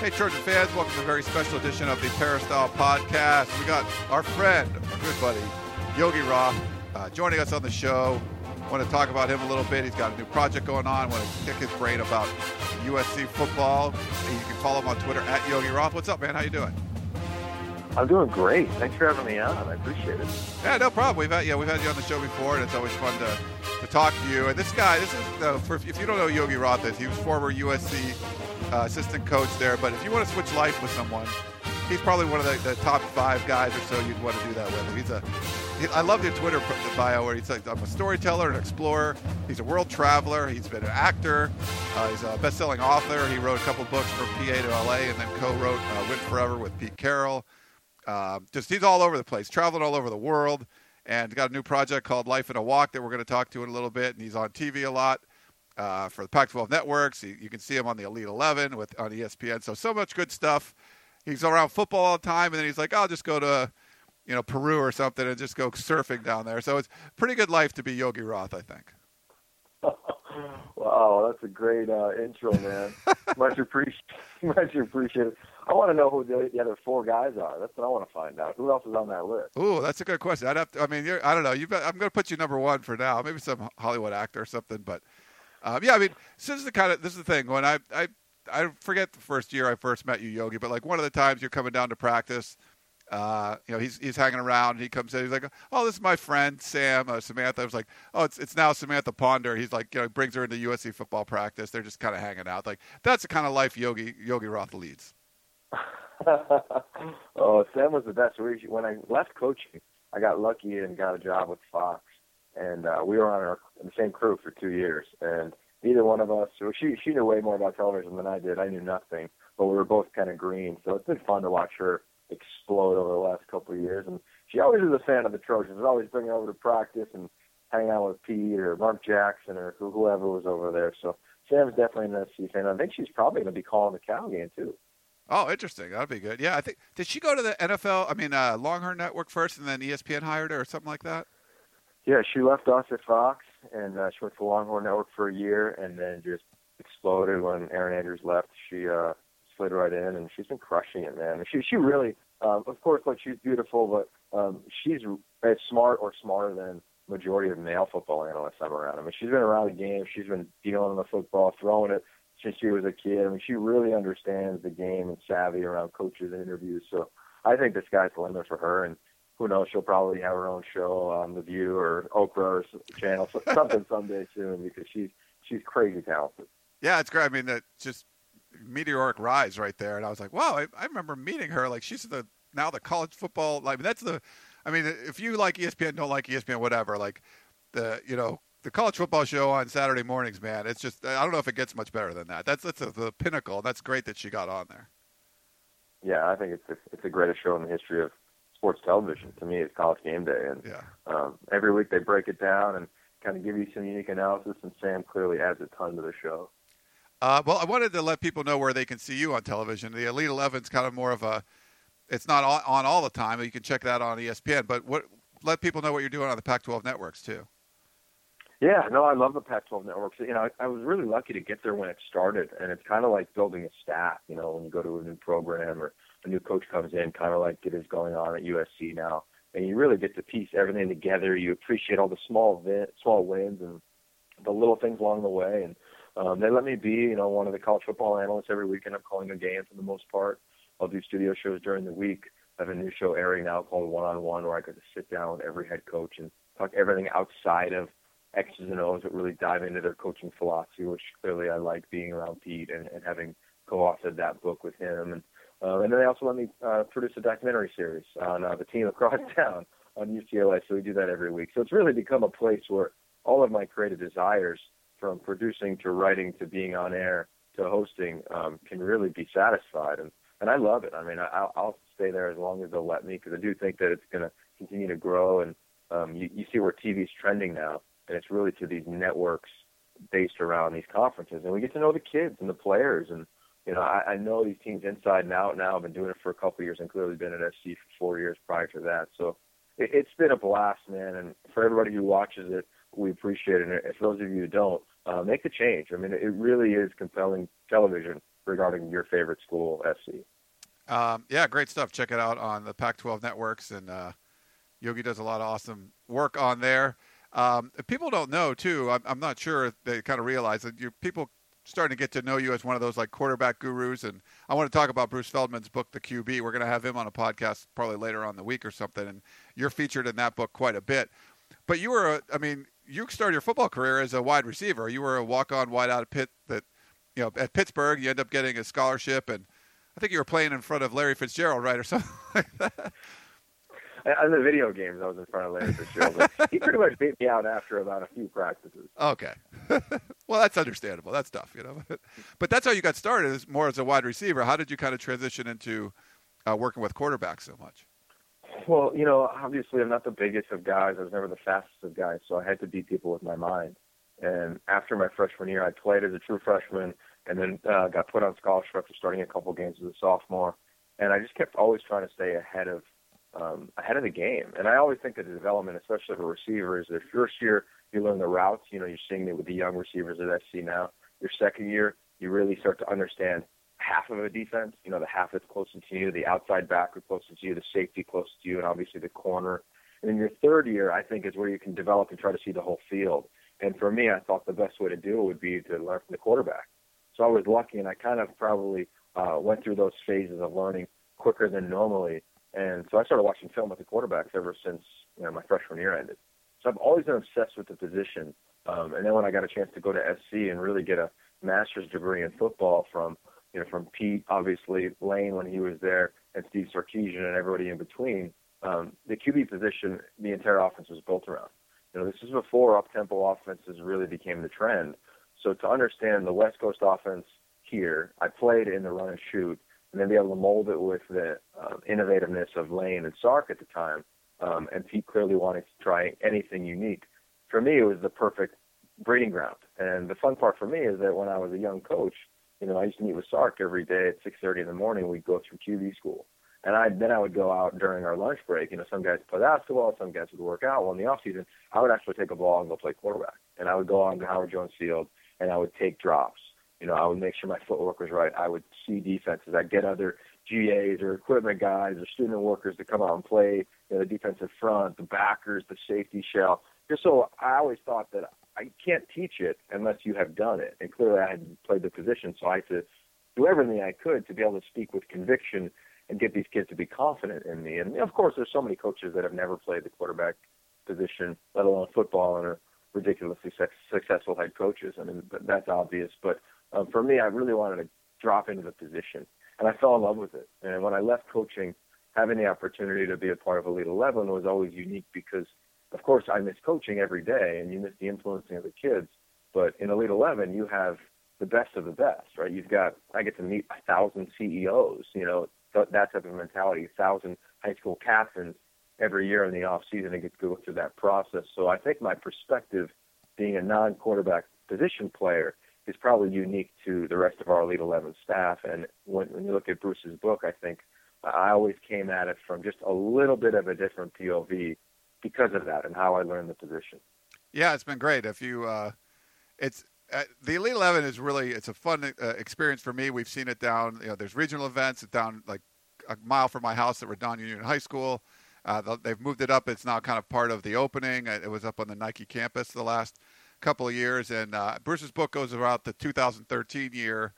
Hey, Trojan fans, welcome to a very special edition of the Peristyle Podcast. We got our friend, our good buddy, Yogi Roth, uh, joining us on the show. Want to talk about him a little bit. He's got a new project going on. Want to pick his brain about USC football. You can follow him on Twitter at Yogi Roth. What's up, man? How you doing? I'm doing great. Thanks for having me on. I appreciate it. Yeah, no problem. We've had yeah, we've had you on the show before, and it's always fun to, to talk to you. And this guy, this is uh, for, if you don't know Yogi Roth is, he was former USC uh, assistant coach there. But if you want to switch life with someone, he's probably one of the, the, top five guys or so you'd want to do that with. He's a he, I love your Twitter bio where he's like, I'm a storyteller, an explorer. He's a world traveler. He's been an actor. Uh, he's a best-selling author. He wrote a couple books from PA to LA, and then co-wrote uh, "Win Forever" with Pete Carroll. Uh, just he's all over the place, traveling all over the world, and got a new project called Life in a Walk that we're going to talk to in a little bit. And he's on TV a lot uh, for the Pac-12 networks. You, you, can see him on the Elite Eleven with on ESPN. So so much good stuff. He's around football all the time, and then he's like, "I'll just go to, you know, Peru or something and just go surfing down there." So it's pretty good life to be Yogi Roth, I think. wow, that's a great uh, intro, man. much appreciated. Much appreciated. I want to know who the, the, other four guys are. That's what I want to find out. Who else is on that list? Ooh, that's a good question. I'd have to. I mean, I don't know. You've, I'm going to put you number one for now. Maybe some Hollywood actor or something, but um, yeah, I mean, this is the kind of this is the thing when I I I forget the first year I first met you, Yogi, but like one of the times you're coming down to practice. Uh, you know, he's he's hanging around. He comes in. He's like, "Oh, this is my friend Sam, uh, Samantha." I was like, "Oh, it's it's now Samantha Ponder." He's like, you know, brings her into USC football practice. They're just kind of hanging out. Like that's the kind of life Yogi Yogi Roth leads. oh, Sam was the best. When I left coaching, I got lucky and got a job with Fox, and uh, we were on our, the same crew for two years. And neither one of us, well, she she knew way more about television than I did. I knew nothing, but we were both kind of green. So it's been fun to watch her explode over the last couple of years. And she always is a fan of the Trojans. Would always bring her over to practice and hang out with Pete or Mark Jackson or whoever was over there. So Sam's definitely an SC fan. I think she's probably going to be calling the Cal game too. Oh, interesting. That'd be good. Yeah, I think did she go to the NFL? I mean, uh, Longhorn Network first, and then ESPN hired her, or something like that. Yeah, she left us at Fox, and uh, she went to Longhorn Network for a year, and then just exploded when Erin Andrews left. She uh, slid right in, and she's been crushing it, man. She she really, um, of course, like she's beautiful, but um, she's as smart or smarter than majority of male football analysts I'm around. I mean, she's been around the game. She's been dealing with the football, throwing it since she was a kid. I mean, she really understands the game and savvy around coaches and interviews. So I think the sky's the limit for her. And who knows, she'll probably have her own show on The View or Oprah or channel, something someday soon because she's she's crazy talented. Yeah, it's great. I mean, that just meteoric rise right there. And I was like, wow, I, I remember meeting her. Like she's the now the college football. Like that's the. I mean, if you like ESPN, don't like ESPN, whatever. Like the you know the college football show on Saturday mornings, man. It's just I don't know if it gets much better than that. That's that's a, the pinnacle. That's great that she got on there. Yeah, I think it's a, it's the greatest show in the history of sports television. To me, it's College Game Day, and yeah. um, every week they break it down and kind of give you some unique analysis. And Sam clearly adds a ton to the show. Uh, well, I wanted to let people know where they can see you on television. The Elite Eleven is kind of more of a, it's not on all the time. You can check that on ESPN, but what let people know what you're doing on the Pac-12 networks too. Yeah, no, I love the Pac-12 networks. You know, I, I was really lucky to get there when it started, and it's kind of like building a staff. You know, when you go to a new program or a new coach comes in, kind of like it is going on at USC now, and you really get to piece everything together. You appreciate all the small vin- small wins and the little things along the way, and um, they let me be, you know, one of the college football analysts every weekend. I'm calling a game for the most part. I'll do studio shows during the week. I have a new show airing now called One on One, where I get to sit down with every head coach and talk everything outside of X's and O's that really dive into their coaching philosophy, which clearly I like being around Pete and, and having co-authored that book with him. And uh, and then they also let me uh, produce a documentary series on uh, the team across town on UCLA. So we do that every week. So it's really become a place where all of my creative desires, from producing to writing to being on air, to hosting um, can really be satisfied, and and I love it. I mean, I, I'll stay there as long as they'll let me because I do think that it's going to continue to grow, and um, you, you see where TV's trending now, and it's really to these networks based around these conferences, and we get to know the kids and the players, and you know, I, I know these teams inside and out now. I've been doing it for a couple of years, and clearly been at SC for four years prior to that. So it, it's been a blast, man. And for everybody who watches it, we appreciate it. And for those of you who don't, uh, make the change. I mean, it really is compelling television regarding your favorite school, SC. Um, yeah, great stuff. Check it out on the Pac-12 networks, and uh, Yogi does a lot of awesome work on there. Um, people don't know too. I'm, I'm, not sure they kind of realize that you people starting to get to know you as one of those like quarterback gurus. And I want to talk about Bruce Feldman's book, The QB. We're going to have him on a podcast probably later on the week or something. And you're featured in that book quite a bit. But you were, a, I mean, you started your football career as a wide receiver. You were a walk-on wide out of Pitt that, you know, at Pittsburgh. You end up getting a scholarship, and I think you were playing in front of Larry Fitzgerald, right, or something like that. In the video games, I was in front of Larry Fitzgerald. he pretty much beat me out after about a few practices. Okay, well that's understandable. That's tough, you know. but that's how you got started, is more as a wide receiver. How did you kind of transition into uh, working with quarterbacks so much? Well, you know, obviously I'm not the biggest of guys. I was never the fastest of guys, so I had to beat people with my mind. And after my freshman year, I played as a true freshman, and then uh, got put on scholarship after starting a couple games as a sophomore. And I just kept always trying to stay ahead of um, ahead of the game. And I always think that the development, especially for receivers, their first year you learn the routes. You know, you're seeing it with the young receivers at SC now. Your second year, you really start to understand half of a defense. You know, the half that's closest to you, the outside backer closest to you, the safety closest to you, and obviously the corner. And in your third year, I think is where you can develop and try to see the whole field. And for me, I thought the best way to do it would be to learn from the quarterback. So I was lucky, and I kind of probably uh, went through those phases of learning quicker than normally. And so I started watching film with the quarterbacks ever since you know my freshman year ended. So I've always been obsessed with the position. Um, and then when I got a chance to go to SC and really get a master's degree in football from you know from Pete, obviously Lane when he was there, and Steve Sarkisian and everybody in between, um, the QB position, the entire offense was built around. You know, this is before up-tempo offenses really became the trend. So to understand the West Coast offense here, I played in the run and shoot, and then be able to mold it with the uh, innovativeness of Lane and Sark at the time. Um, and Pete clearly wanted to try anything unique. For me, it was the perfect breeding ground. And the fun part for me is that when I was a young coach, you know, I used to meet with Sark every day at 6:30 in the morning. We'd go through QB school, and I then I would go out during our lunch break. You know, some guys would play basketball, some guys would work out. Well, in the off season, I would actually take a ball and go play quarterback, and I would go on to Howard Jones Field and I would take drops. You know, I would make sure my footwork was right. I would see defenses. I'd get other GAs or equipment guys or student workers to come out and play you know, the defensive front, the backers, the safety shell. Just so I always thought that I can't teach it unless you have done it. And clearly I had played the position, so I had to do everything I could to be able to speak with conviction and get these kids to be confident in me. And of course, there's so many coaches that have never played the quarterback position, let alone football, and are ridiculously successful head coaches. I mean, that's obvious. But um, for me, I really wanted to drop into the position, and I fell in love with it. And when I left coaching, having the opportunity to be a part of Elite 11 was always unique because, of course, I miss coaching every day, and you miss the influencing of the kids. But in Elite 11, you have the best of the best, right? You've got I get to meet a thousand CEOs, you know, that type of mentality, a thousand high school captains every year in the off season and get to go through that process. So I think my perspective, being a non-quarterback position player, is probably unique to the rest of our Elite 11 staff. And when, when you look at Bruce's book, I think I always came at it from just a little bit of a different POV because of that and how I learned the position. Yeah, it's been great. If you, uh, it's uh, the Elite Eleven is really it's a fun uh, experience for me. We've seen it down. You know, there's regional events down like a mile from my house that Redondo Union High School. Uh, they've moved it up. It's now kind of part of the opening. Uh, it was up on the Nike campus the last couple of years. And uh, Bruce's book goes about the 2013 year,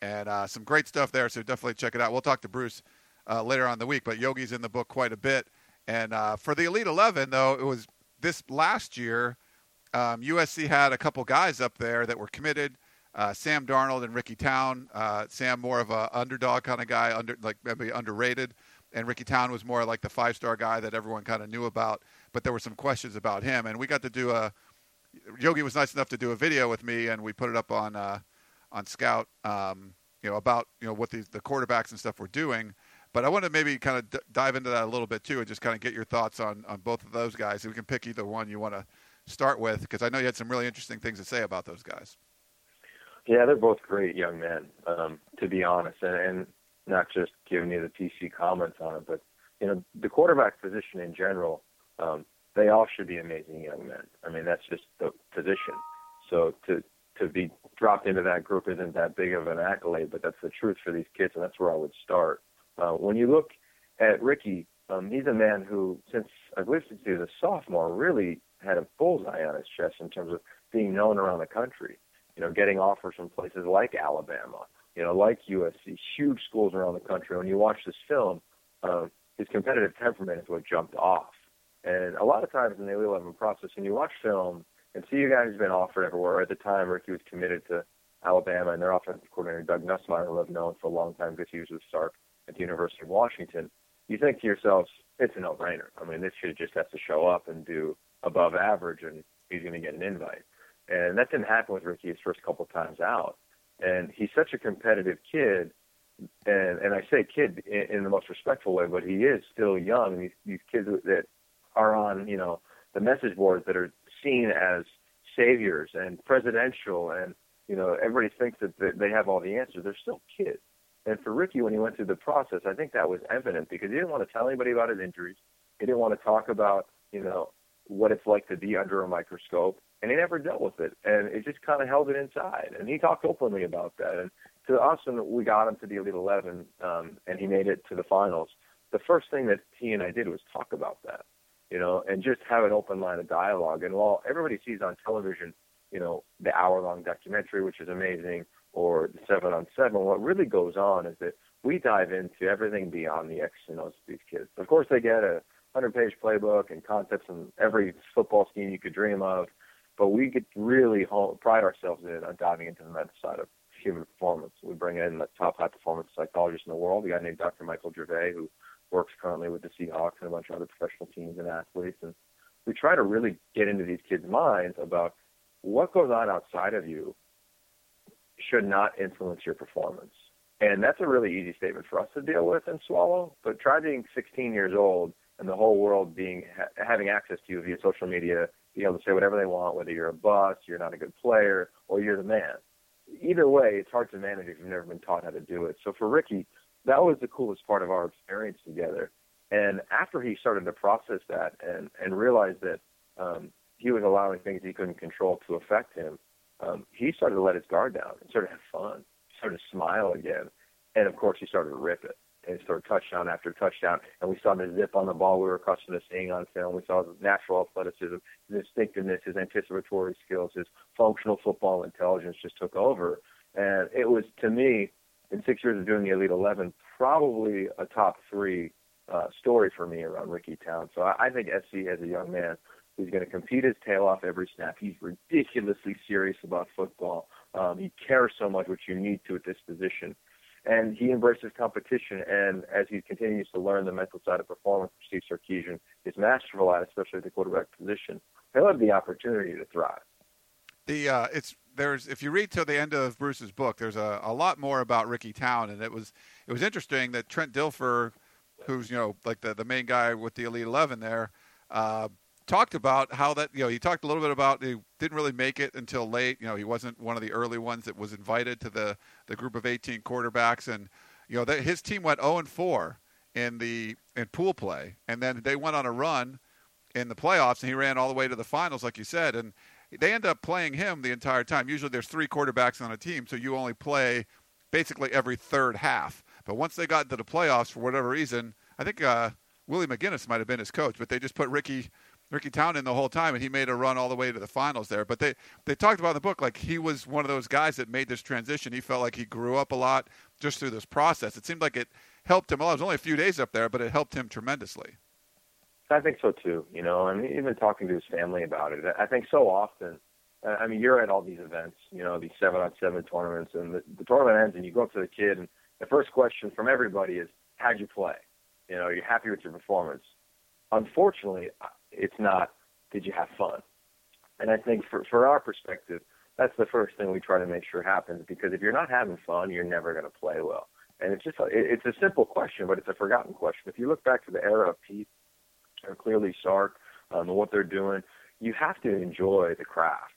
and uh, some great stuff there. So definitely check it out. We'll talk to Bruce uh, later on the week, but Yogi's in the book quite a bit. And uh, for the Elite 11, though, it was this last year. Um, USC had a couple guys up there that were committed. Uh, Sam Darnold and Ricky Town. Uh, Sam more of a underdog kind of guy, under like maybe underrated and Ricky Town was more like the five star guy that everyone kind of knew about. But there were some questions about him, and we got to do a. Yogi was nice enough to do a video with me, and we put it up on uh, on Scout, um, you know, about you know what the the quarterbacks and stuff were doing. But I want to maybe kind of d- dive into that a little bit too, and just kind of get your thoughts on on both of those guys. we can pick either one you want to start with, because I know you had some really interesting things to say about those guys. Yeah, they're both great young men, um, to be honest, and, and not just giving you the PC comments on it, but you know the quarterback position in general. Um, they all should be amazing young men. I mean, that's just the position. So to to be dropped into that group isn't that big of an accolade, but that's the truth for these kids, and that's where I would start. Uh, when you look at Ricky, um, he's a man who, since I believe since he was a sophomore, really had a bullseye on his chest in terms of being known around the country. You know, getting offers from places like Alabama, you know, like USC, huge schools around the country. When you watch this film, uh, his competitive temperament is what jumped off. And a lot of times in the Elite 11 process, when you watch film and see a guy who's been offered everywhere, at the time Ricky was committed to Alabama, and their offensive coordinator Doug Nussmeier, who I've known for a long time because he was with Sark at the University of Washington, you think to yourself, it's a no-brainer. I mean, this kid just has to show up and do above average, and he's going to get an invite. And that didn't happen with Ricky his first couple of times out. And he's such a competitive kid, and and I say kid in, in the most respectful way, but he is still young. These these kids that are on you know the message boards that are seen as saviors and presidential, and you know everybody thinks that they have all the answers. They're still kids. And for Ricky, when he went through the process, I think that was evident because he didn't want to tell anybody about his injuries. He didn't want to talk about, you know, what it's like to be under a microscope, and he never dealt with it. And it just kind of held it inside. And he talked openly about that. And to us, we got him to the Elite 11, um, and he made it to the finals, the first thing that he and I did was talk about that, you know, and just have an open line of dialogue. And while everybody sees on television, you know, the hour-long documentary, which is amazing, or the seven on seven, what really goes on is that we dive into everything beyond the X and O's of these kids. Of course, they get a 100 page playbook and concepts and every football scheme you could dream of, but we get really pride ourselves in on diving into the mental side of human performance. We bring in the top high performance psychologist in the world, a guy named Dr. Michael Gervais, who works currently with the Seahawks and a bunch of other professional teams and athletes. And we try to really get into these kids' minds about what goes on outside of you should not influence your performance. And that's a really easy statement for us to deal with and swallow. But try being 16 years old and the whole world being ha- having access to you via social media, being able to say whatever they want, whether you're a bust, you're not a good player, or you're the man. Either way, it's hard to manage if you've never been taught how to do it. So for Ricky, that was the coolest part of our experience together. And after he started to process that and and realize that um, he was allowing things he couldn't control to affect him, um, he started to let his guard down and started to have fun, started to smile again, and of course he started to rip it. And started touchdown after touchdown, and we saw the zip on the ball we were accustomed to seeing on film. We saw his natural athleticism, his instinctiveness, his anticipatory skills, his functional football intelligence just took over. And it was, to me, in six years of doing the Elite 11, probably a top three uh, story for me around Ricky Town. So I, I think SC as a young man He's going to compete his tail off every snap. He's ridiculously serious about football. Um, he cares so much, which you need to at this position. And he embraces competition. And as he continues to learn the mental side of performance, Steve Sarkisian is masterful at, especially at the quarterback position, he'll have the opportunity to thrive. The uh, it's there's if you read till the end of Bruce's book, there's a, a lot more about Ricky Town, and it was it was interesting that Trent Dilfer, who's you know like the the main guy with the Elite Eleven there, uh, talked about how that you know he talked a little bit about he didn't really make it until late. You know, he wasn't one of the early ones that was invited to the the group of 18 quarterbacks, and you know that his team went 0 and 4 in the in pool play, and then they went on a run in the playoffs, and he ran all the way to the finals, like you said, and they end up playing him the entire time. Usually, there's three quarterbacks on a team, so you only play basically every third half. But once they got into the playoffs, for whatever reason, I think uh, Willie McGinest might have been his coach, but they just put Ricky Ricky Town in the whole time, and he made a run all the way to the finals there. But they they talked about in the book like he was one of those guys that made this transition. He felt like he grew up a lot just through this process. It seemed like it helped him. Well, it was only a few days up there, but it helped him tremendously. I think so too. You know, I mean, even talking to his family about it, I think so often. Uh, I mean, you're at all these events, you know, these seven on seven tournaments, and the, the tournament ends, and you go up to the kid, and the first question from everybody is, "How'd you play? You know, are you happy with your performance?" Unfortunately, uh, it's not did you have fun? And I think for, for our perspective, that's the first thing we try to make sure happens because if you're not having fun, you're never going to play well. And it's just a, it's a simple question, but it's a forgotten question. If you look back to the era of Pete or clearly Sark um, what they're doing, you have to enjoy the craft.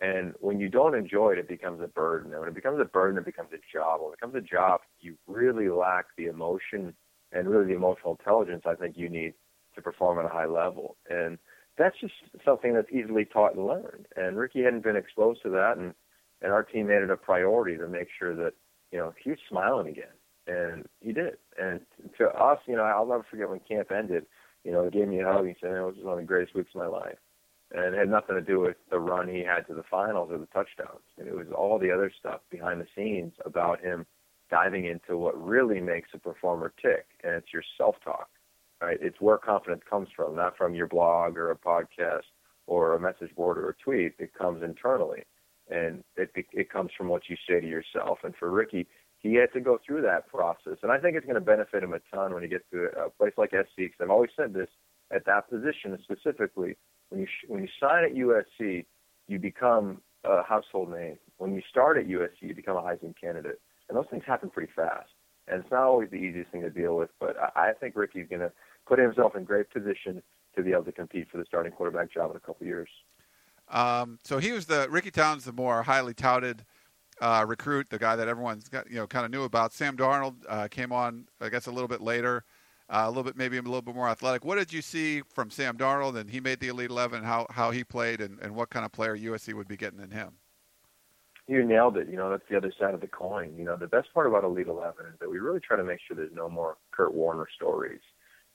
And when you don't enjoy it, it becomes a burden. And when it becomes a burden, it becomes a job. When it becomes a job, you really lack the emotion and really the emotional intelligence I think you need to perform at a high level. And that's just something that's easily taught and learned. And Ricky hadn't been exposed to that, and and our team made it a priority to make sure that you know he was smiling again, and he did. And to us, you know, I'll never forget when camp ended. You know, he gave me a hug. He said, "It was one of the greatest weeks of my life." And it had nothing to do with the run he had to the finals or the touchdowns. And it was all the other stuff behind the scenes about him diving into what really makes a performer tick, and it's your self-talk right? It's where confidence comes from, not from your blog or a podcast or a message board or a tweet. It comes internally, and it it comes from what you say to yourself. And for Ricky, he had to go through that process, and I think it's going to benefit him a ton when he gets to a place like SC. Because I've always said this at that position specifically. When you when you sign at USC, you become a household name. When you start at USC, you become a Heisman candidate, and those things happen pretty fast. And it's not always the easiest thing to deal with, but I, I think Ricky's going to put himself in great position to be able to compete for the starting quarterback job in a couple years. Um, so he was the Ricky Towns, the more highly touted uh, recruit, the guy that everyone's got, you know kind of knew about. Sam Darnold uh, came on, I guess, a little bit later, uh, a little bit maybe a little bit more athletic. What did you see from Sam Darnold? And he made the Elite Eleven. How how he played, and, and what kind of player USC would be getting in him? You nailed it. You know, that's the other side of the coin. You know, the best part about Elite Eleven is that we really try to make sure there's no more Kurt Warner stories.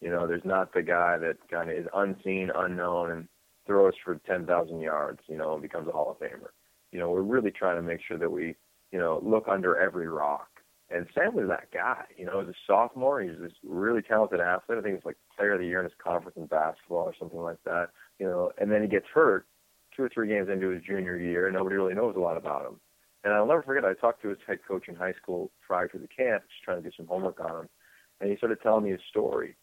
You know, there's not the guy that kind of is unseen, unknown, and throws for 10,000 yards, you know, and becomes a Hall of Famer. You know, we're really trying to make sure that we, you know, look under every rock. And Sam was that guy. You know, as a sophomore, he's this really talented athlete. I think he's like player of the year in his conference in basketball or something like that. You know, and then he gets hurt two or three games into his junior year, and nobody really knows a lot about him. And I'll never forget, I talked to his head coach in high school prior to the camp, just trying to do some homework on him. And he started telling me his story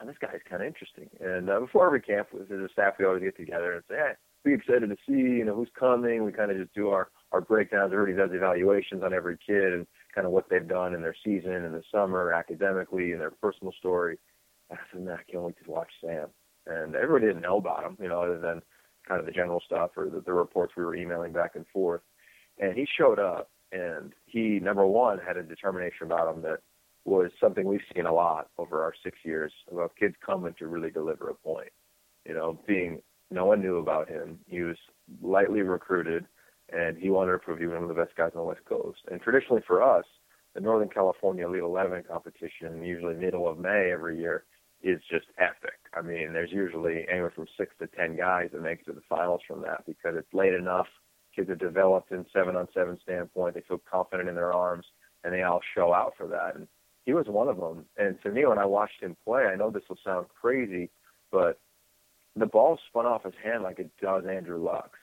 oh, this guy's kind of interesting. And uh, before every camp, as a staff, we always get together and say, hey, be excited to see, you know, who's coming. We kind of just do our, our breakdowns. Everybody does evaluations on every kid and kind of what they've done in their season, in the summer, academically, and their personal story. I said, man, I can't wait to watch Sam. And everybody didn't know about him, you know, other than kind of the general stuff or the, the reports we were emailing back and forth. And he showed up, and he, number one, had a determination about him that was something we've seen a lot over our six years about kids coming to really deliver a point. You know, being no one knew about him. He was lightly recruited, and he wanted to prove he was one of the best guys on the West Coast. And traditionally for us, the Northern California Elite 11 competition, usually middle of May every year, is just epic. I mean, there's usually anywhere from six to ten guys that make it to the finals from that because it's late enough. Kids are developed in seven on seven standpoint. They feel confident in their arms, and they all show out for that. And he was one of them. And to me, when I watched him play, I know this will sound crazy, but the ball spun off his hand like it does Andrew Luck's.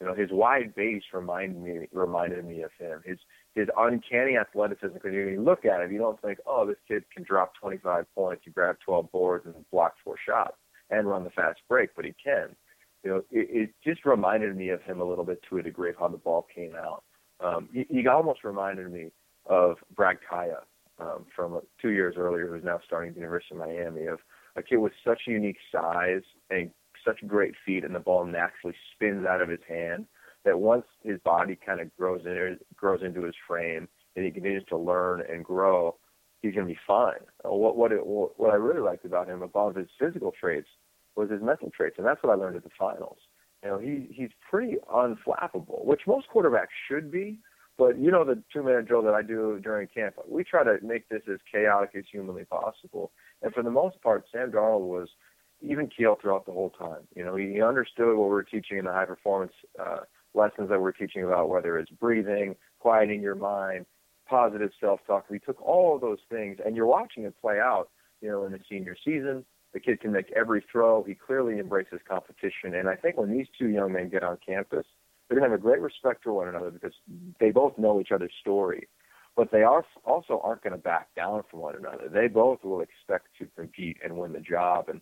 You know, his wide base reminded me reminded me of him. His his uncanny athleticism. Because when you look at it, you don't think, oh, this kid can drop 25 points, you grab 12 boards, and block four shots and run the fast break, but he can. You know, it, it just reminded me of him a little bit to a degree of how the ball came out. Um, he, he almost reminded me of Brad Kaaya um, from two years earlier, who's now starting at the University of Miami, of a kid with such a unique size and such great feet, and the ball naturally spins out of his hand. That once his body kind of grows in, grows into his frame, and he continues to learn and grow, he's going to be fine. Uh, what what it, what I really liked about him, above his physical traits, was his mental traits, and that's what I learned at the finals. You know, he he's pretty unflappable, which most quarterbacks should be. But you know the two minute drill that I do during camp, we try to make this as chaotic as humanly possible. And for the most part, Sam Darnold was even keel throughout the whole time. You know, he understood what we are teaching in the high performance uh, lessons that we're teaching about, whether it's breathing, quieting your mind, positive self talk. We took all of those things, and you're watching it play out. You know, in the senior season, the kid can make every throw. He clearly embraces competition, and I think when these two young men get on campus they're going to have a great respect for one another because they both know each other's story. But they are also aren't going to back down from one another. They both will expect to compete and win the job, and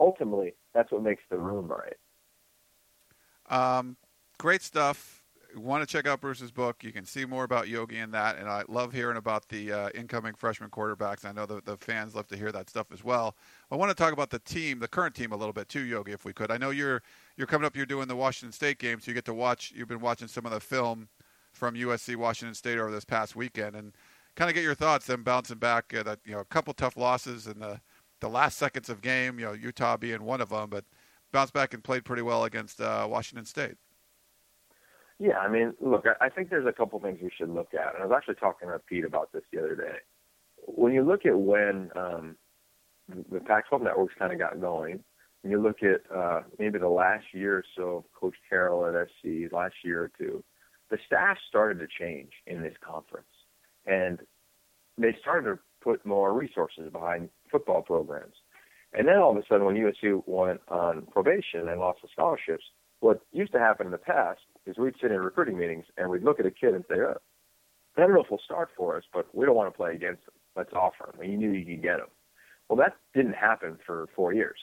ultimately, that's what makes the room right. Um, great stuff. want to check out Bruce's book, you can see more about Yogi in that. And I love hearing about the uh, incoming freshman quarterbacks. I know the, the fans love to hear that stuff as well. I want to talk about the team, the current team, a little bit too, Yogi, if we could. I know you're you're coming up. You're doing the Washington State game, so you get to watch. You've been watching some of the film from USC Washington State over this past weekend, and kind of get your thoughts. Them bouncing back, uh, that you know, a couple tough losses and the the last seconds of game. You know, Utah being one of them, but bounced back and played pretty well against uh, Washington State. Yeah, I mean, look, I think there's a couple things we should look at, and I was actually talking to Pete about this the other day. When you look at when um, the Pac-12 networks kind of got going, and you look at uh, maybe the last year or so of Coach Carroll at SC, last year or two, the staff started to change in this conference, and they started to put more resources behind football programs. And then all of a sudden, when USC went on probation and lost the scholarships, what used to happen in the past is we'd sit in recruiting meetings and we'd look at a kid and say, oh, I don't know if he'll start for us, but we don't want to play against him. Let's offer him. And you knew you could get him. Well, that didn't happen for four years.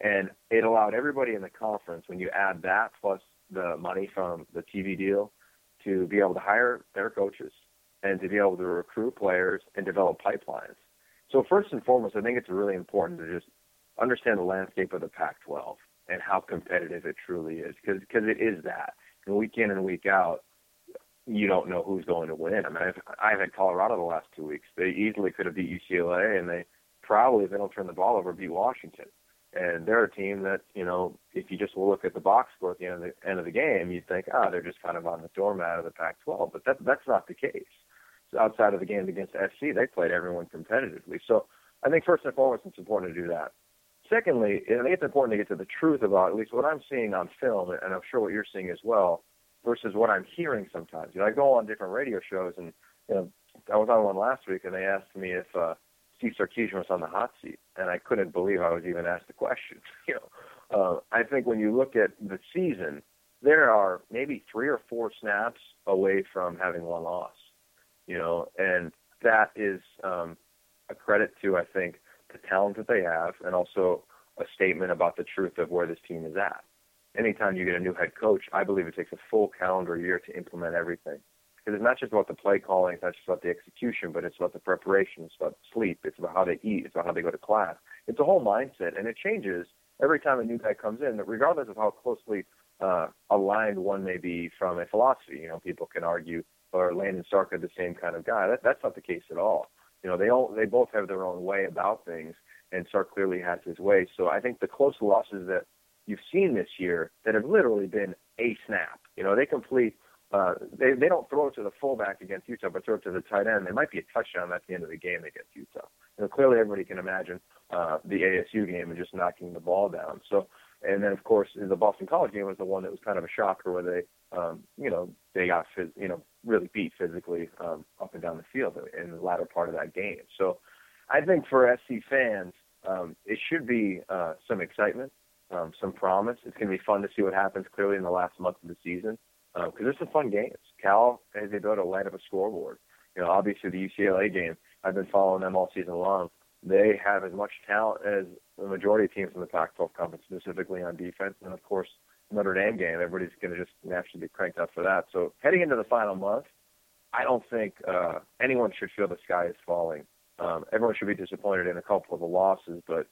And it allowed everybody in the conference, when you add that plus the money from the TV deal, to be able to hire better coaches and to be able to recruit players and develop pipelines. So first and foremost, I think it's really important to just understand the landscape of the Pac-12 and how competitive it truly is, because because it is that. And week in and week out, you don't know who's going to win. I mean, I've, I've had Colorado the last two weeks. They easily could have beat UCLA, and they probably, if they don't turn the ball over, beat Washington. And they're a team that, you know, if you just look at the box score at the end of the end of the game, you'd think, ah, oh, they're just kind of on the doormat of the Pac-12. But that that's not the case. Outside of the games against SC, they played everyone competitively. So I think first and foremost, it's important to do that. Secondly, I think it's important to get to the truth about at least what I'm seeing on film, and I'm sure what you're seeing as well, versus what I'm hearing sometimes. You know, I go on different radio shows, and you know, I was on one last week, and they asked me if uh, Steve Sarkisian was on the hot seat, and I couldn't believe I was even asked the question. You know, uh, I think when you look at the season, there are maybe three or four snaps away from having one loss. You know, and that is um, a credit to I think the talent that they have, and also a statement about the truth of where this team is at. Anytime you get a new head coach, I believe it takes a full calendar year to implement everything because it's not just about the play calling, it's not just about the execution, but it's about the preparation, it's about sleep, it's about how they eat, it's about how they go to class. It's a whole mindset, and it changes every time a new guy comes in, regardless of how closely uh, aligned one may be from a philosophy. You know, people can argue, or Lane and Sark are the same kind of guy. That, that's not the case at all. You know, they all they both have their own way about things, and Sark clearly has his way. So I think the close losses that you've seen this year that have literally been a snap. You know, they complete uh, they they don't throw it to the fullback against Utah, but throw it to the tight end. There might be a touchdown at the end of the game against Utah. You know, clearly everybody can imagine uh, the ASU game and just knocking the ball down. So, and then of course the Boston College game was the one that was kind of a shocker where they, um, you know, they got phys- you know really beat physically um, up and down the field in the latter part of that game. So, I think for SC fans, um, it should be uh, some excitement, um, some promise. It's going to be fun to see what happens clearly in the last month of the season because um, there's some fun games. Cal has the ability to light up a scoreboard. You know, obviously the UCLA game, I've been following them all season long. They have as much talent as the majority of teams in the Pac-12 conference, specifically on defense, and of course Notre Dame game. Everybody's going to just naturally be cranked up for that. So heading into the final month, I don't think uh, anyone should feel the sky is falling. Um, everyone should be disappointed in a couple of the losses, but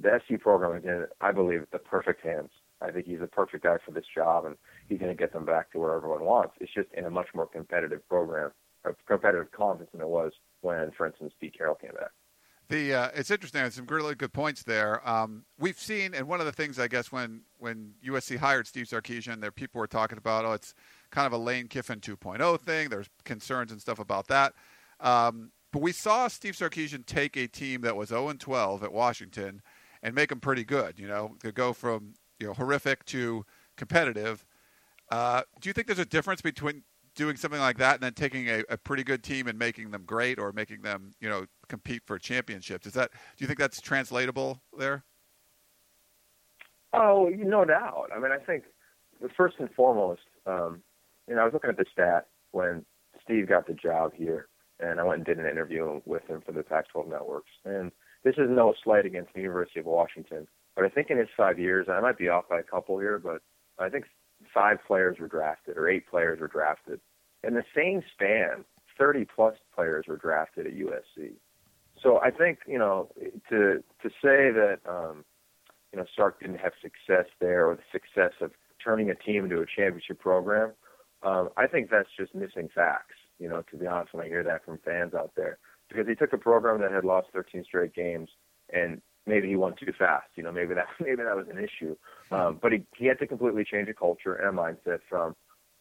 the SC program is in, I believe, the perfect hands. I think he's the perfect guy for this job, and he's going to get them back to where everyone wants. It's just in a much more competitive program, a competitive conference than it was when, for instance, Pete Carroll came back. The uh, it's interesting. Some really good points there. Um, we've seen, and one of the things I guess when when USC hired Steve Sarkisian, there people were talking about, oh, it's kind of a Lane Kiffin 2.0 thing. There's concerns and stuff about that. Um, but we saw Steve Sarkisian take a team that was 0 12 at Washington and make them pretty good. You know, to go from you know horrific to competitive. Uh, do you think there's a difference between doing something like that and then taking a, a, pretty good team and making them great or making them you know compete for championships? Is that do you think that's translatable there? Oh, no doubt. I mean, I think first and foremost, um, you know, I was looking at the stat when Steve got the job here, and I went and did an interview with him for the Pac-12 networks. And this is no slight against the University of Washington, but I think in his five years, I might be off by a couple here, but I think five players were drafted or eight players were drafted. In the same span, 30 plus players were drafted at USC. So I think you know to to say that um, you know Sark didn't have success there or the success of turning a team into a championship program, um, I think that's just missing facts. You know, to be honest, when I hear that from fans out there, because he took a program that had lost 13 straight games and maybe he won too fast. You know, maybe that maybe that was an issue. Um, but he he had to completely change a culture and a mindset from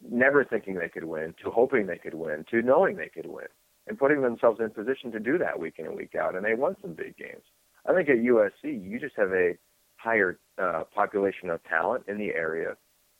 never thinking they could win to hoping they could win to knowing they could win and putting themselves in position to do that week in and week out. And they won some big games. I think at USC you just have a higher uh, population of talent in the area,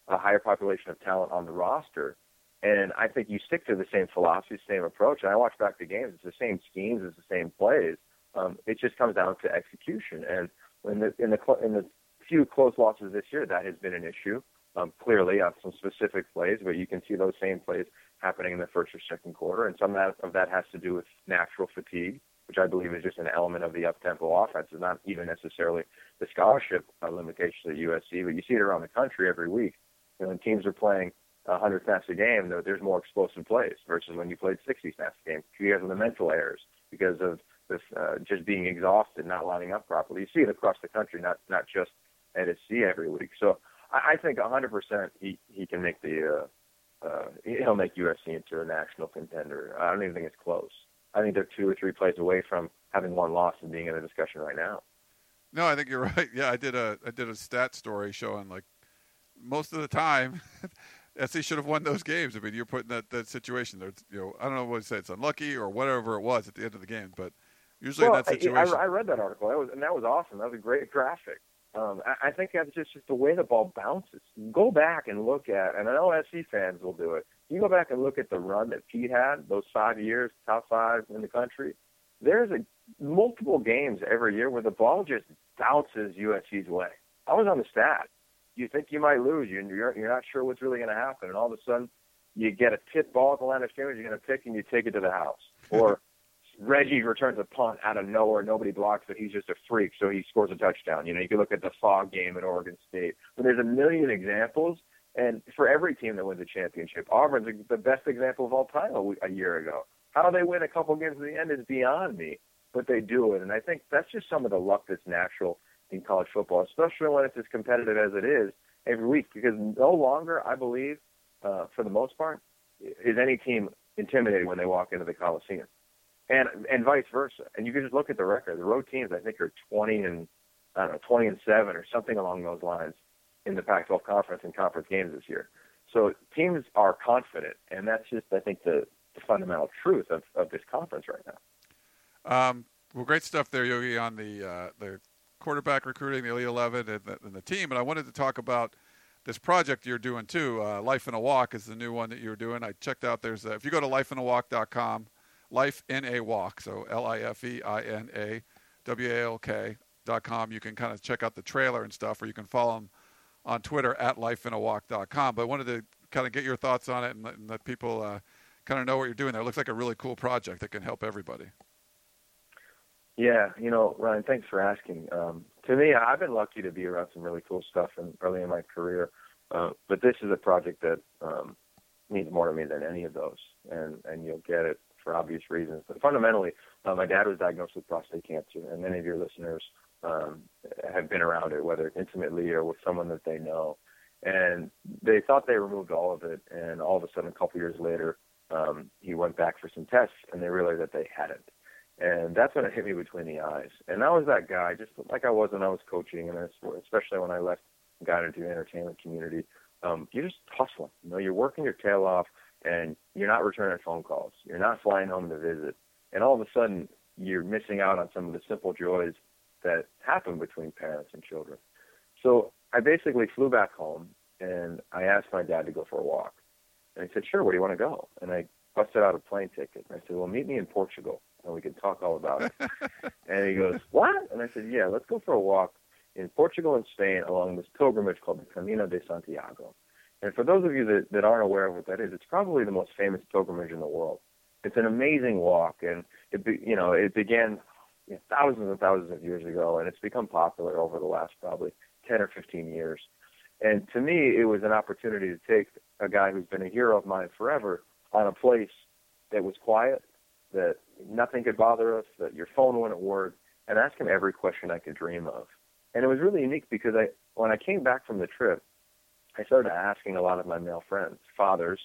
a higher population of talent on the roster. And I think you stick to the same philosophy, same approach. And I watch back the games; it's the same schemes, it's the same plays um, it just comes down to execution. And in the in the in the few close losses this year, that has been an issue. Um, clearly, on some specific plays, but you can see those same plays happening in the first or second quarter, and some of that, of that has to do with natural fatigue, which I believe is just an element of the up-tempo offense. It's not even necessarily the scholarship uh, limitations at USC, but you see it around the country every week. You know, when teams are playing 100 snaps a game, there's more explosive plays versus when you played 60 snaps a game because of the mental errors, because of uh, just being exhausted, not lining up properly. You see it across the country, not not just at SC every week. So I, I think 100% he he can make the uh, uh, he'll make USC into a national contender. I don't even think it's close. I think they're two or three plays away from having one loss and being in the discussion right now. No, I think you're right. Yeah, I did a I did a stat story showing like most of the time. SC should have won those games. I mean, you're putting that, that situation there. You know, I don't know what to say. It's unlucky or whatever it was at the end of the game, but Usually well, in that situation. I, I, read that article. That was and that was awesome. That was a great graphic. Um, I, I think that's just, just the way the ball bounces. Go back and look at, and I know SC fans will do it. You go back and look at the run that Pete had, those five years, top five in the country. There's a multiple games every year where the ball just bounces USC's way. I was on the stat. You think you might lose, you're you're not sure what's really going to happen, and all of a sudden you get a tip ball at the line of scrimmage, you're going to pick and you take it to the house, or Reggie returns a punt out of nowhere. Nobody blocks it. He's just a freak, so he scores a touchdown. You know, you can look at the Fog game at Oregon State. But there's a million examples, and for every team that wins a championship, Auburn's the best example of all time a, a year ago. How they win a couple games at the end is beyond me, but they do it, and I think that's just some of the luck that's natural in college football, especially when it's as competitive as it is every week. Because no longer, I believe, uh, for the most part, is any team intimidated when they walk into the Coliseum and and vice versa. And you can just look at the record. The road teams, I think, are 20 and I don't know, 20 and seven or something along those lines in the Pac-12 conference and conference games this year. So teams are confident, and that's just I think the, the fundamental truth of, of this conference right now. Um, well, great stuff there, Yogi, on the uh, the quarterback recruiting, the Elite Eleven, and the, and the team. And I wanted to talk about this project you're doing too. Uh, Life in a Walk is the new one that you're doing. I checked out. There's a, if you go to lifeinawalk.com, Life in a Walk. So L I F E I N A W A L K dot com. You can kind of check out the trailer and stuff, or you can follow them on Twitter at lifeinawalk.com. But I wanted to kind of get your thoughts on it and let, and let people uh, kind of know what you're doing there. It looks like a really cool project that can help everybody. Yeah, you know, Ryan, thanks for asking. Um, to me, I've been lucky to be around some really cool stuff in, early in my career, uh, but this is a project that um, means more to me than any of those, and and you'll get it for obvious reasons. But fundamentally, uh, my dad was diagnosed with prostate cancer, and many of your listeners um, have been around it, whether intimately or with someone that they know. And they thought they removed all of it, and all of a sudden, a couple years later, um, he went back for some tests, and they realized that they hadn't. And that's when it hit me between the eyes. And I was that guy, just like I was when I was coaching, and especially when I left and got into the entertainment community. Um, you're just hustling. You know, you're working your tail off and you're not returning phone calls. You're not flying home to visit. And all of a sudden, you're missing out on some of the simple joys that happen between parents and children. So I basically flew back home and I asked my dad to go for a walk. And he said, Sure, where do you want to go? And I busted out a plane ticket. And I said, Well, meet me in Portugal and we can talk all about it. and he goes, What? And I said, Yeah, let's go for a walk in Portugal and Spain along this pilgrimage called the Camino de Santiago. And for those of you that, that aren't aware of what that is, it's probably the most famous pilgrimage in the world. It's an amazing walk, and it be, you know it began you know, thousands and thousands of years ago, and it's become popular over the last probably 10 or 15 years. And to me, it was an opportunity to take a guy who's been a hero of mine forever on a place that was quiet, that nothing could bother us, that your phone wouldn't work, and ask him every question I could dream of. And it was really unique because I, when I came back from the trip, I started asking a lot of my male friends, fathers,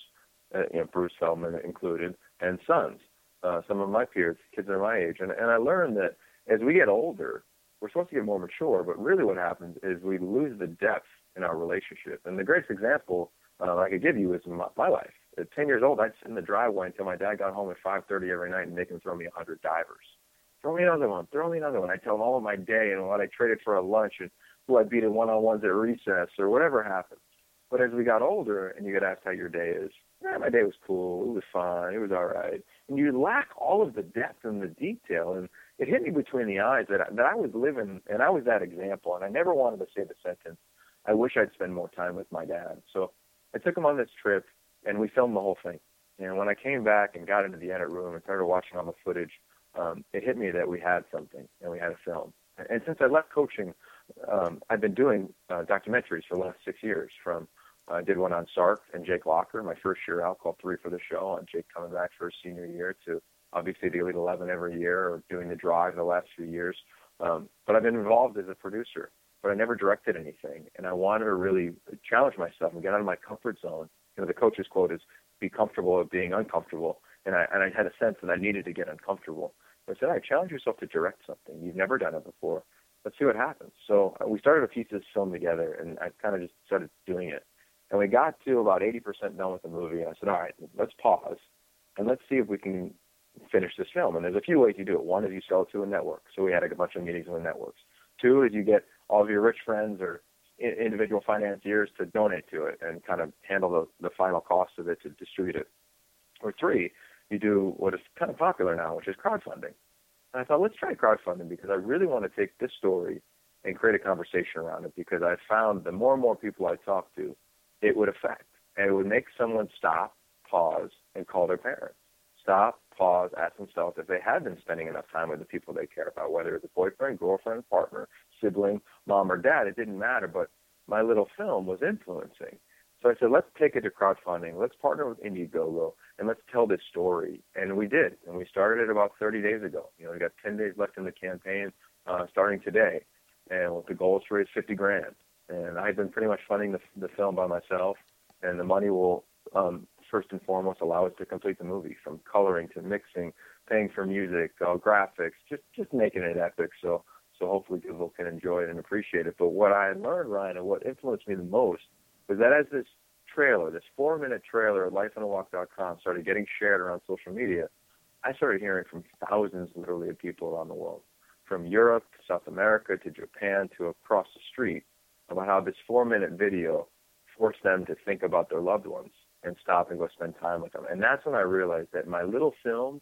uh, you know, Bruce Feldman included, and sons, uh, some of my peers, kids are my age, and, and I learned that as we get older, we're supposed to get more mature, but really what happens is we lose the depth in our relationship. And the greatest example uh, I could give you is my, my life. At 10 years old, I'd sit in the driveway until my dad got home at 5:30 every night and make him throw me 100 divers. Throw me another one. Throw me another one. I'd tell him all of my day and what I traded for a lunch and who I beat in one-on-ones at recess or whatever happened. But as we got older and you get asked how your day is, yeah, my day was cool. It was fine. It was all right. And you lack all of the depth and the detail. And it hit me between the eyes that I, that I was living, and I was that example. And I never wanted to say the sentence, I wish I'd spend more time with my dad. So I took him on this trip, and we filmed the whole thing. And when I came back and got into the edit room and started watching all the footage, um, it hit me that we had something and we had a film. And since I left coaching, um, I've been doing uh, documentaries for the last six years. From I uh, did one on Sark and Jake Locker, my first year out, called Three for the Show, on Jake coming back for his senior year, to obviously the Elite Eleven every year, or doing the Drive the last few years. Um, but I've been involved as a producer but I never directed anything. And I wanted to really challenge myself and get out of my comfort zone. You know, the coach's quote is, be comfortable with being uncomfortable. And I, and I had a sense that I needed to get uncomfortable. I said, I challenge yourself to direct something. You've never done it before. Let's see what happens. So uh, we started a piece of this film together, and I kind of just started doing it. And we got to about 80% done with the movie. And I said, all right, let's pause, and let's see if we can finish this film. And there's a few ways you do it. One is you sell it to a network. So we had a bunch of meetings with networks. Two is you get all of your rich friends or individual financiers to donate to it and kind of handle the, the final cost of it to distribute it. Or three, you do what is kind of popular now, which is crowdfunding. And I thought, let's try crowdfunding because I really want to take this story and create a conversation around it because I found the more and more people I talk to, it would affect. And it would make someone stop, pause, and call their parents. Stop, pause, ask themselves if they have been spending enough time with the people they care about, whether it's a boyfriend, girlfriend, partner, sibling, mom or dad. It didn't matter, but my little film was influencing. So I said, let's take it to crowdfunding. Let's partner with Indiegogo and let's tell this story. And we did. And we started it about 30 days ago. You know, we got 10 days left in the campaign, uh, starting today. And with the goal is to raise 50 grand. And I've been pretty much funding the, the film by myself. And the money will, um, first and foremost, allow us to complete the movie from coloring to mixing, paying for music, uh, graphics, just, just making it epic. So so hopefully people can enjoy it and appreciate it. But what I learned, Ryan, and what influenced me the most was that as this trailer, this four-minute trailer at lifeonawalk.com started getting shared around social media, I started hearing from thousands, literally, of people around the world, from Europe to South America to Japan to across the street, about how this four-minute video forced them to think about their loved ones and stop and go spend time with them. And that's when I realized that my little film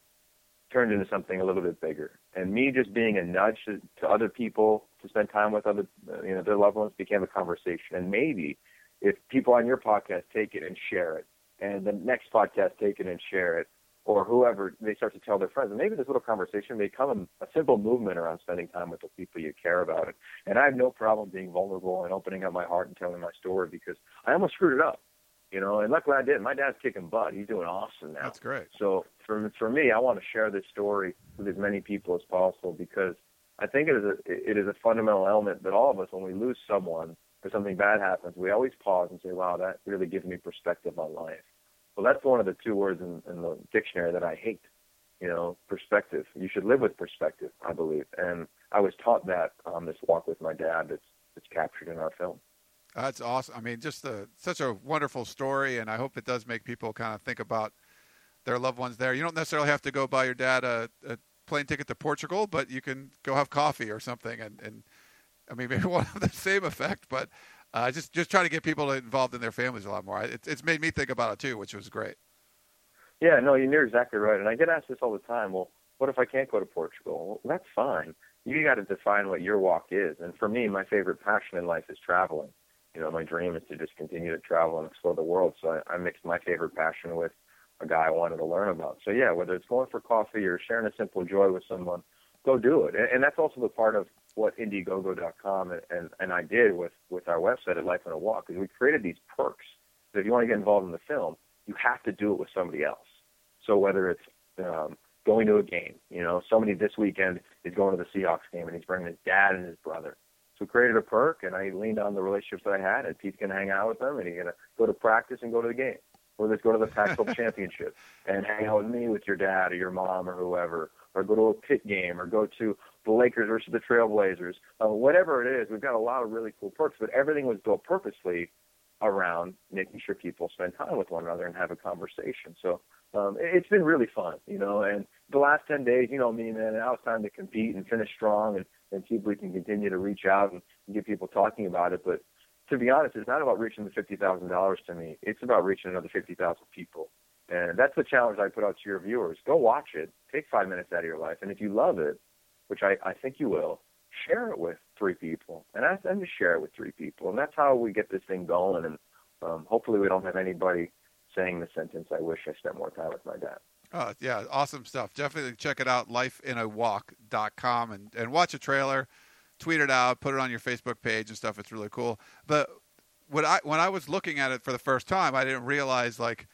turned into something a little bit bigger. And me just being a nudge to, to other people to spend time with other, you know, their loved ones became a conversation. And maybe if people on your podcast take it and share it, and the next podcast take it and share it, or whoever they start to tell their friends, and maybe this little conversation may become a simple movement around spending time with the people you care about. And I have no problem being vulnerable and opening up my heart and telling my story because I almost screwed it up you know, and luckily I did. My dad's kicking butt. He's doing awesome now. That's great. So for for me, I want to share this story with as many people as possible because I think it is a it is a fundamental element that all of us, when we lose someone or something bad happens, we always pause and say, "Wow, that really gives me perspective on life." Well, that's one of the two words in, in the dictionary that I hate. You know, perspective. You should live with perspective, I believe, and I was taught that on this walk with my dad. That's that's captured in our film. That's awesome. I mean, just a, such a wonderful story, and I hope it does make people kind of think about their loved ones there. You don't necessarily have to go buy your dad a, a plane ticket to Portugal, but you can go have coffee or something, and, and I mean, maybe won't have the same effect, but uh, just just try to get people involved in their families a lot more. It's it's made me think about it too, which was great. Yeah, no, you're exactly right, and I get asked this all the time. Well, what if I can't go to Portugal? Well, that's fine. You got to define what your walk is, and for me, my favorite passion in life is traveling you know, my dream is to just continue to travel and explore the world. So I, I mixed my favorite passion with a guy I wanted to learn about. So yeah, whether it's going for coffee or sharing a simple joy with someone, go do it. And, and that's also the part of what Indiegogo.com and, and, and I did with, with our website at Life on a Walk is we created these perks. So if you want to get involved in the film, you have to do it with somebody else. So whether it's um, going to a game, you know, somebody this weekend is going to the Seahawks game and he's bringing his dad and his brother. So we created a perk and I leaned on the relationships that I had and Pete can hang out with them and he's going to go to practice and go to the game. Or let's go to the Pac-12 championship and hang out with me with your dad or your mom or whoever, or go to a Pitt game, or go to the Lakers versus the Trailblazers. Uh, whatever it is, we've got a lot of really cool perks, but everything was built purposely around making sure people spend time with one another and have a conversation. So um, it's been really fun, you know. And the last ten days, you know me, man. Now it's time to compete and finish strong, and and see if we can continue to reach out and, and get people talking about it. But to be honest, it's not about reaching the fifty thousand dollars to me. It's about reaching another fifty thousand people. And that's the challenge I put out to your viewers. Go watch it. Take five minutes out of your life. And if you love it, which I, I think you will, share it with three people. And ask them to share it with three people. And that's how we get this thing going. And um, hopefully we don't have anybody saying the sentence, I wish I spent more time with my dad. Oh, yeah, awesome stuff. Definitely check it out, lifeonawalk.com, and, and watch a trailer, tweet it out, put it on your Facebook page and stuff. It's really cool. But when I, when I was looking at it for the first time, I didn't realize, like,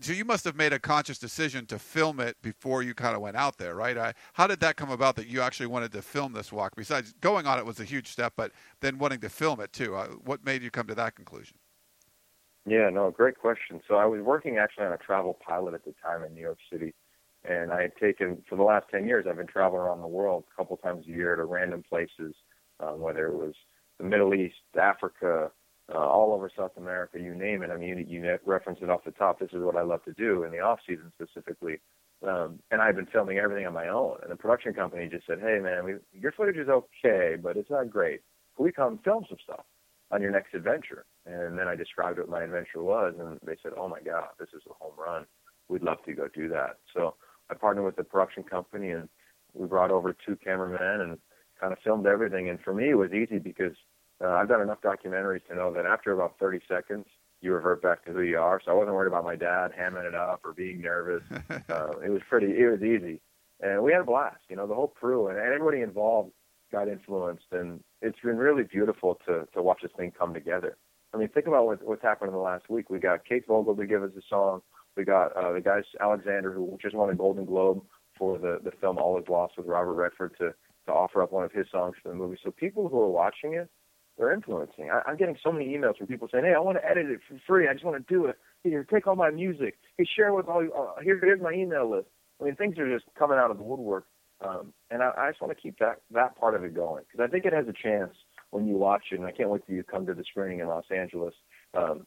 so you must have made a conscious decision to film it before you kind of went out there, right? I, how did that come about that you actually wanted to film this walk? Besides going on it was a huge step, but then wanting to film it too. Uh, what made you come to that conclusion? Yeah, no, great question. So I was working actually on a travel pilot at the time in New York City, and I had taken for the last ten years. I've been traveling around the world a couple times a year to random places, um, whether it was the Middle East, Africa, uh, all over South America, you name it. I mean, you, you reference it off the top. This is what I love to do in the off season specifically. Um, and I've been filming everything on my own. And the production company just said, "Hey, man, we, your footage is okay, but it's not great. Can we come film some stuff on your next adventure?" And then I described what my adventure was, and they said, "Oh my God, this is a home run. We'd love to go do that." So I partnered with the production company, and we brought over two cameramen and kind of filmed everything. And for me, it was easy because uh, I've done enough documentaries to know that after about 30 seconds, you revert back to who you are. So I wasn't worried about my dad hamming it up or being nervous. uh, it was pretty, it was easy. And we had a blast, you know, the whole crew and, and everybody involved got influenced. And it's been really beautiful to, to watch this thing come together. I mean, think about what, what's happened in the last week. We got Kate Voegele to give us a song. We got uh, the guys Alexander, who just won a Golden Globe for the, the film All Is Lost with Robert Redford to, to offer up one of his songs for the movie. So people who are watching it, they're influencing. I, I'm getting so many emails from people saying, "Hey, I want to edit it for free. I just want to do it. Here, take all my music. Hey, share with all. Uh, here, here's my email list." I mean, things are just coming out of the woodwork, um, and I, I just want to keep that that part of it going because I think it has a chance when you watch it. And I can't wait till you to come to the screening in Los Angeles. Um,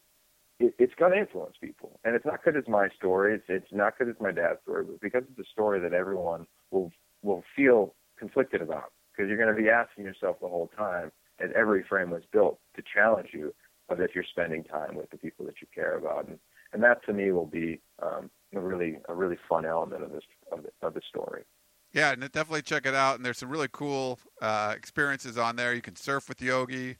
it, it's going to influence people, and it's not because it's my story. It's it's not because it's my dad's story, but because it's a story that everyone will will feel conflicted about because you're going to be asking yourself the whole time and every frame was built to challenge you of if you're spending time with the people that you care about, and and that to me will be um, a really a really fun element of this of the, of the story. Yeah, and definitely check it out. And there's some really cool uh, experiences on there. You can surf with Yogi.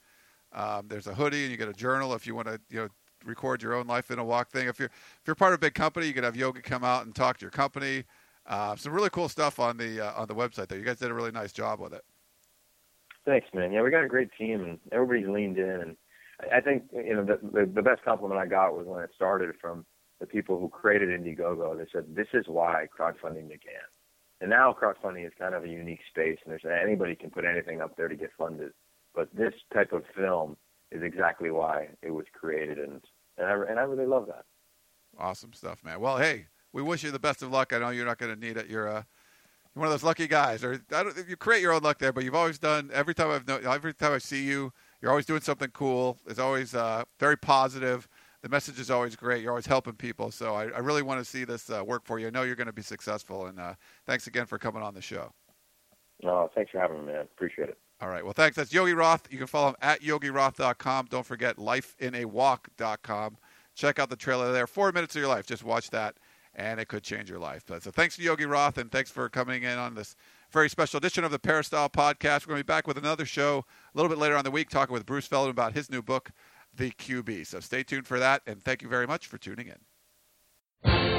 Um, there's a hoodie, and you get a journal if you want to, you know, record your own life in a walk thing. If you're if you're part of a big company, you could have Yogi come out and talk to your company. Uh, some really cool stuff on the uh, on the website there. You guys did a really nice job with it. Thanks, man. Yeah, we got a great team, and everybody's leaned in. And I think you know the, the the best compliment I got was when it started from the people who created Indiegogo. They said this is why crowdfunding began. And now crowdfunding is kind of a unique space, and there's anybody can put anything up there to get funded. But this type of film is exactly why it was created, and and I and I really love that. Awesome stuff, man. Well, hey, we wish you the best of luck. I know you're not going to need it. You're uh, one of those lucky guys, or I don't, you create your own luck there. But you've always done every time I've known, every time I see you, you're always doing something cool. It's always uh, very positive. The message is always great. You're always helping people. So I, I really want to see this uh, work for you. I know you're going to be successful. And uh, thanks again for coming on the show. Oh, thanks for having me, man. Appreciate it. All right. Well, thanks. That's Yogi Roth. You can follow him at yogiroth.com. Don't forget lifeonawalk.com. Check out the trailer there. Four minutes of your life. Just watch that and it could change your life. So thanks to Yogi Roth, and thanks for coming in on this very special edition of the Peristyle Podcast. We're going to be back with another show a little bit later on the week, talking with Bruce Feldman about his new book, The QB. So stay tuned for that, and thank you very much for tuning in.